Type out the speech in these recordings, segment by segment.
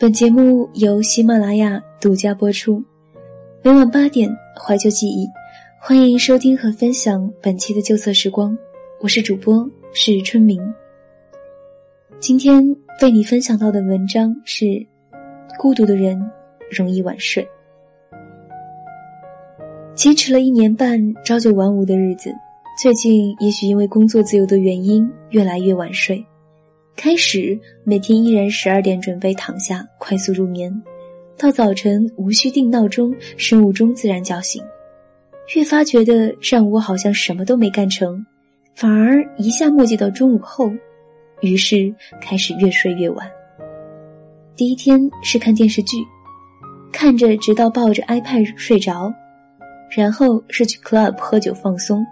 本节目由喜马拉雅独家播出，每晚八点怀旧记忆，欢迎收听和分享本期的旧色时光。我是主播是春明。今天为你分享到的文章是：孤独的人容易晚睡。坚持了一年半朝九晚五的日子，最近也许因为工作自由的原因，越来越晚睡。开始每天依然十二点准备躺下快速入眠，到早晨无需定闹钟，生物钟自然叫醒。越发觉得上午好像什么都没干成，反而一下墨迹到中午后，于是开始越睡越晚。第一天是看电视剧，看着直到抱着 iPad 睡着，然后是去 club 喝酒放松。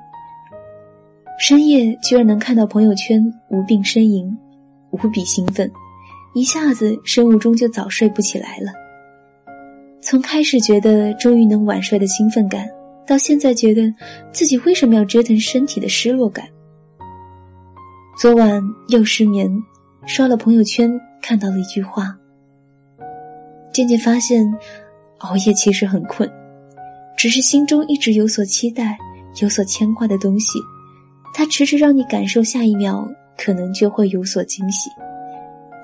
深夜居然能看到朋友圈无病呻吟。无比兴奋，一下子生物钟就早睡不起来了。从开始觉得终于能晚睡的兴奋感，到现在觉得自己为什么要折腾身体的失落感。昨晚又失眠，刷了朋友圈，看到了一句话。渐渐发现，熬夜其实很困，只是心中一直有所期待、有所牵挂的东西，它迟迟让你感受下一秒。可能就会有所惊喜，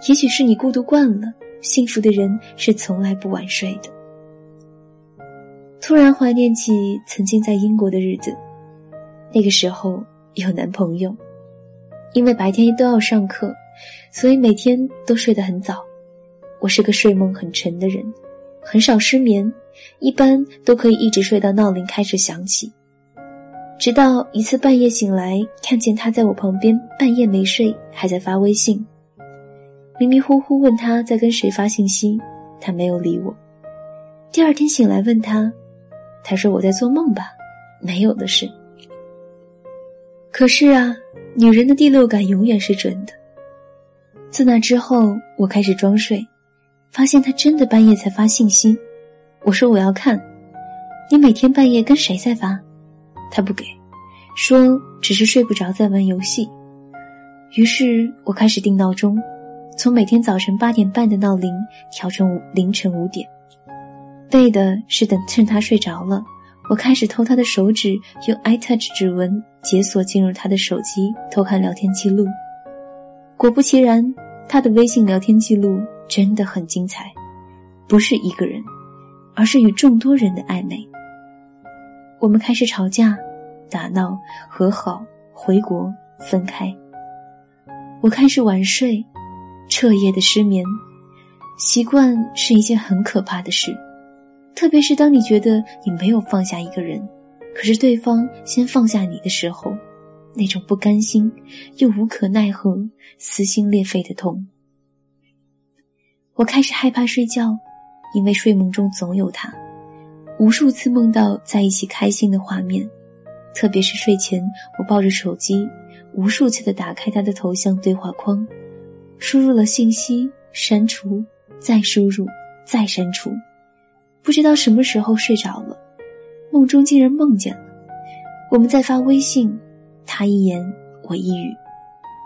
也许是你孤独惯了。幸福的人是从来不晚睡的。突然怀念起曾经在英国的日子，那个时候有男朋友，因为白天都要上课，所以每天都睡得很早。我是个睡梦很沉的人，很少失眠，一般都可以一直睡到闹铃开始响起。直到一次半夜醒来，看见他在我旁边，半夜没睡，还在发微信。迷迷糊糊问他在跟谁发信息，他没有理我。第二天醒来问他，他说我在做梦吧，没有的事。可是啊，女人的第六感永远是准的。自那之后，我开始装睡，发现他真的半夜才发信息。我说我要看，你每天半夜跟谁在发？他不给，说只是睡不着，在玩游戏。于是我开始定闹钟，从每天早晨八点半的闹铃调成凌晨五点，为的是等趁他睡着了，我开始偷他的手指，用 iTouch 指纹解锁进入他的手机，偷看聊天记录。果不其然，他的微信聊天记录真的很精彩，不是一个人，而是与众多人的暧昧。我们开始吵架、打闹、和好、回国、分开。我开始晚睡，彻夜的失眠。习惯是一件很可怕的事，特别是当你觉得你没有放下一个人，可是对方先放下你的时候，那种不甘心又无可奈何、撕心裂肺的痛。我开始害怕睡觉，因为睡梦中总有他。无数次梦到在一起开心的画面，特别是睡前，我抱着手机，无数次的打开他的头像对话框，输入了信息，删除，再输入，再删除，不知道什么时候睡着了，梦中竟然梦见了。我们在发微信，他一言我一语，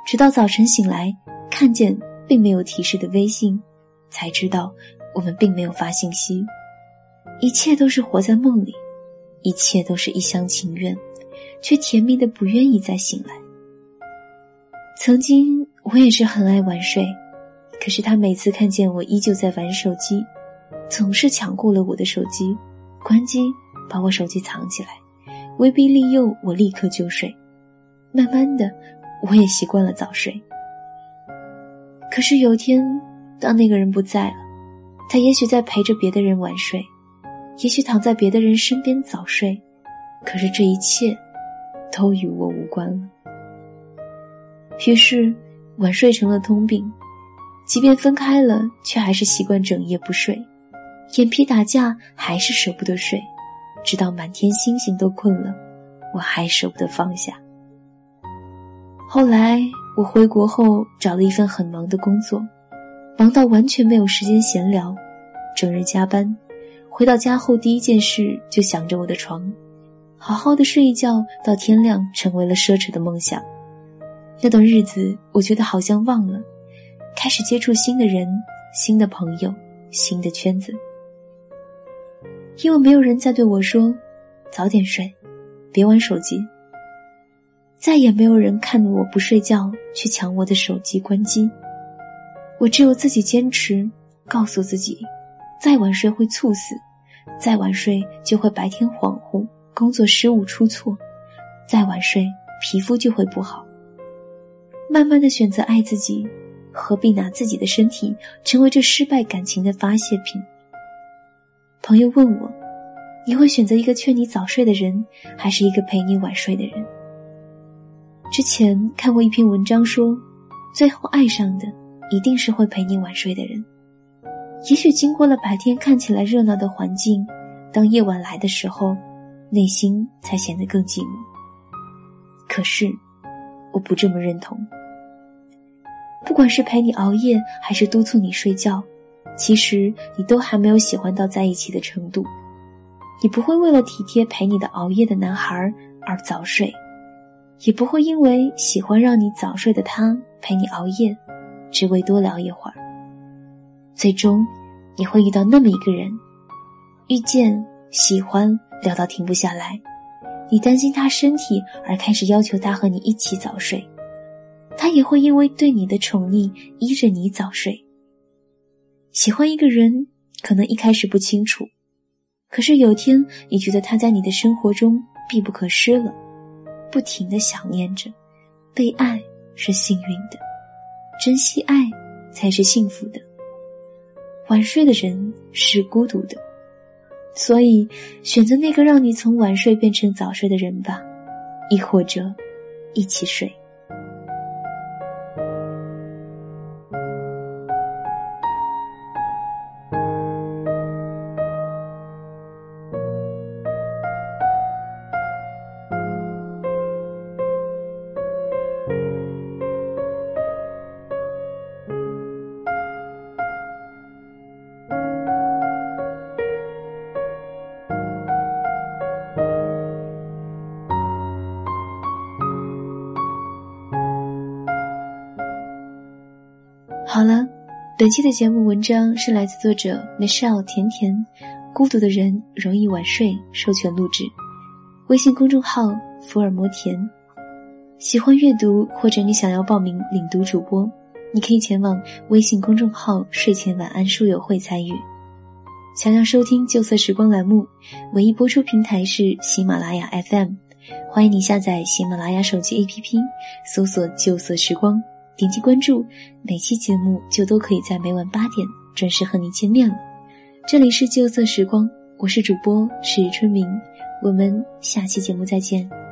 直到早晨醒来，看见并没有提示的微信，才知道我们并没有发信息。一切都是活在梦里，一切都是一厢情愿，却甜蜜的不愿意再醒来。曾经我也是很爱晚睡，可是他每次看见我依旧在玩手机，总是抢过了我的手机，关机，把我手机藏起来，威逼利诱我立刻就睡。慢慢的，我也习惯了早睡。可是有天，当那个人不在了，他也许在陪着别的人晚睡。也许躺在别的人身边早睡，可是这一切都与我无关了。于是晚睡成了通病，即便分开了，却还是习惯整夜不睡，眼皮打架还是舍不得睡，直到满天星星都困了，我还舍不得放下。后来我回国后找了一份很忙的工作，忙到完全没有时间闲聊，整日加班。回到家后，第一件事就想着我的床，好好的睡一觉到天亮，成为了奢侈的梦想。那段日子，我觉得好像忘了，开始接触新的人、新的朋友、新的圈子。因为没有人再对我说：“早点睡，别玩手机。”再也没有人看着我不睡觉去抢我的手机关机。我只有自己坚持，告诉自己：再晚睡会猝死，再晚睡就会白天恍惚，工作失误出错，再晚睡皮肤就会不好。慢慢的选择爱自己，何必拿自己的身体成为这失败感情的发泄品？朋友问我：“你会选择一个劝你早睡的人，还是一个陪你晚睡的人？”之前看过一篇文章说，最后爱上的一定是会陪你晚睡的人。也许经过了白天看起来热闹的环境，当夜晚来的时候，内心才显得更寂寞。可是，我不这么认同。不管是陪你熬夜，还是督促你睡觉，其实你都还没有喜欢到在一起的程度。你不会为了体贴陪你的熬夜的男孩而早睡。也不会因为喜欢让你早睡的他陪你熬夜，只为多聊一会儿。最终，你会遇到那么一个人，遇见、喜欢，聊到停不下来。你担心他身体而开始要求他和你一起早睡，他也会因为对你的宠溺依着你早睡。喜欢一个人，可能一开始不清楚，可是有天你觉得他在你的生活中必不可失了。不停的想念着，被爱是幸运的，珍惜爱才是幸福的。晚睡的人是孤独的，所以选择那个让你从晚睡变成早睡的人吧，亦或者一起睡。好了，本期的节目文章是来自作者 Michelle 甜甜，孤独的人容易晚睡，授权录制，微信公众号福尔摩甜。喜欢阅读或者你想要报名领读主播，你可以前往微信公众号睡前晚安书友会参与。想要收听旧色时光栏目，唯一播出平台是喜马拉雅 FM，欢迎你下载喜马拉雅手机 APP，搜索旧色时光。点击关注，每期节目就都可以在每晚八点准时和你见面了。这里是旧色时光，我是主播史春明，我们下期节目再见。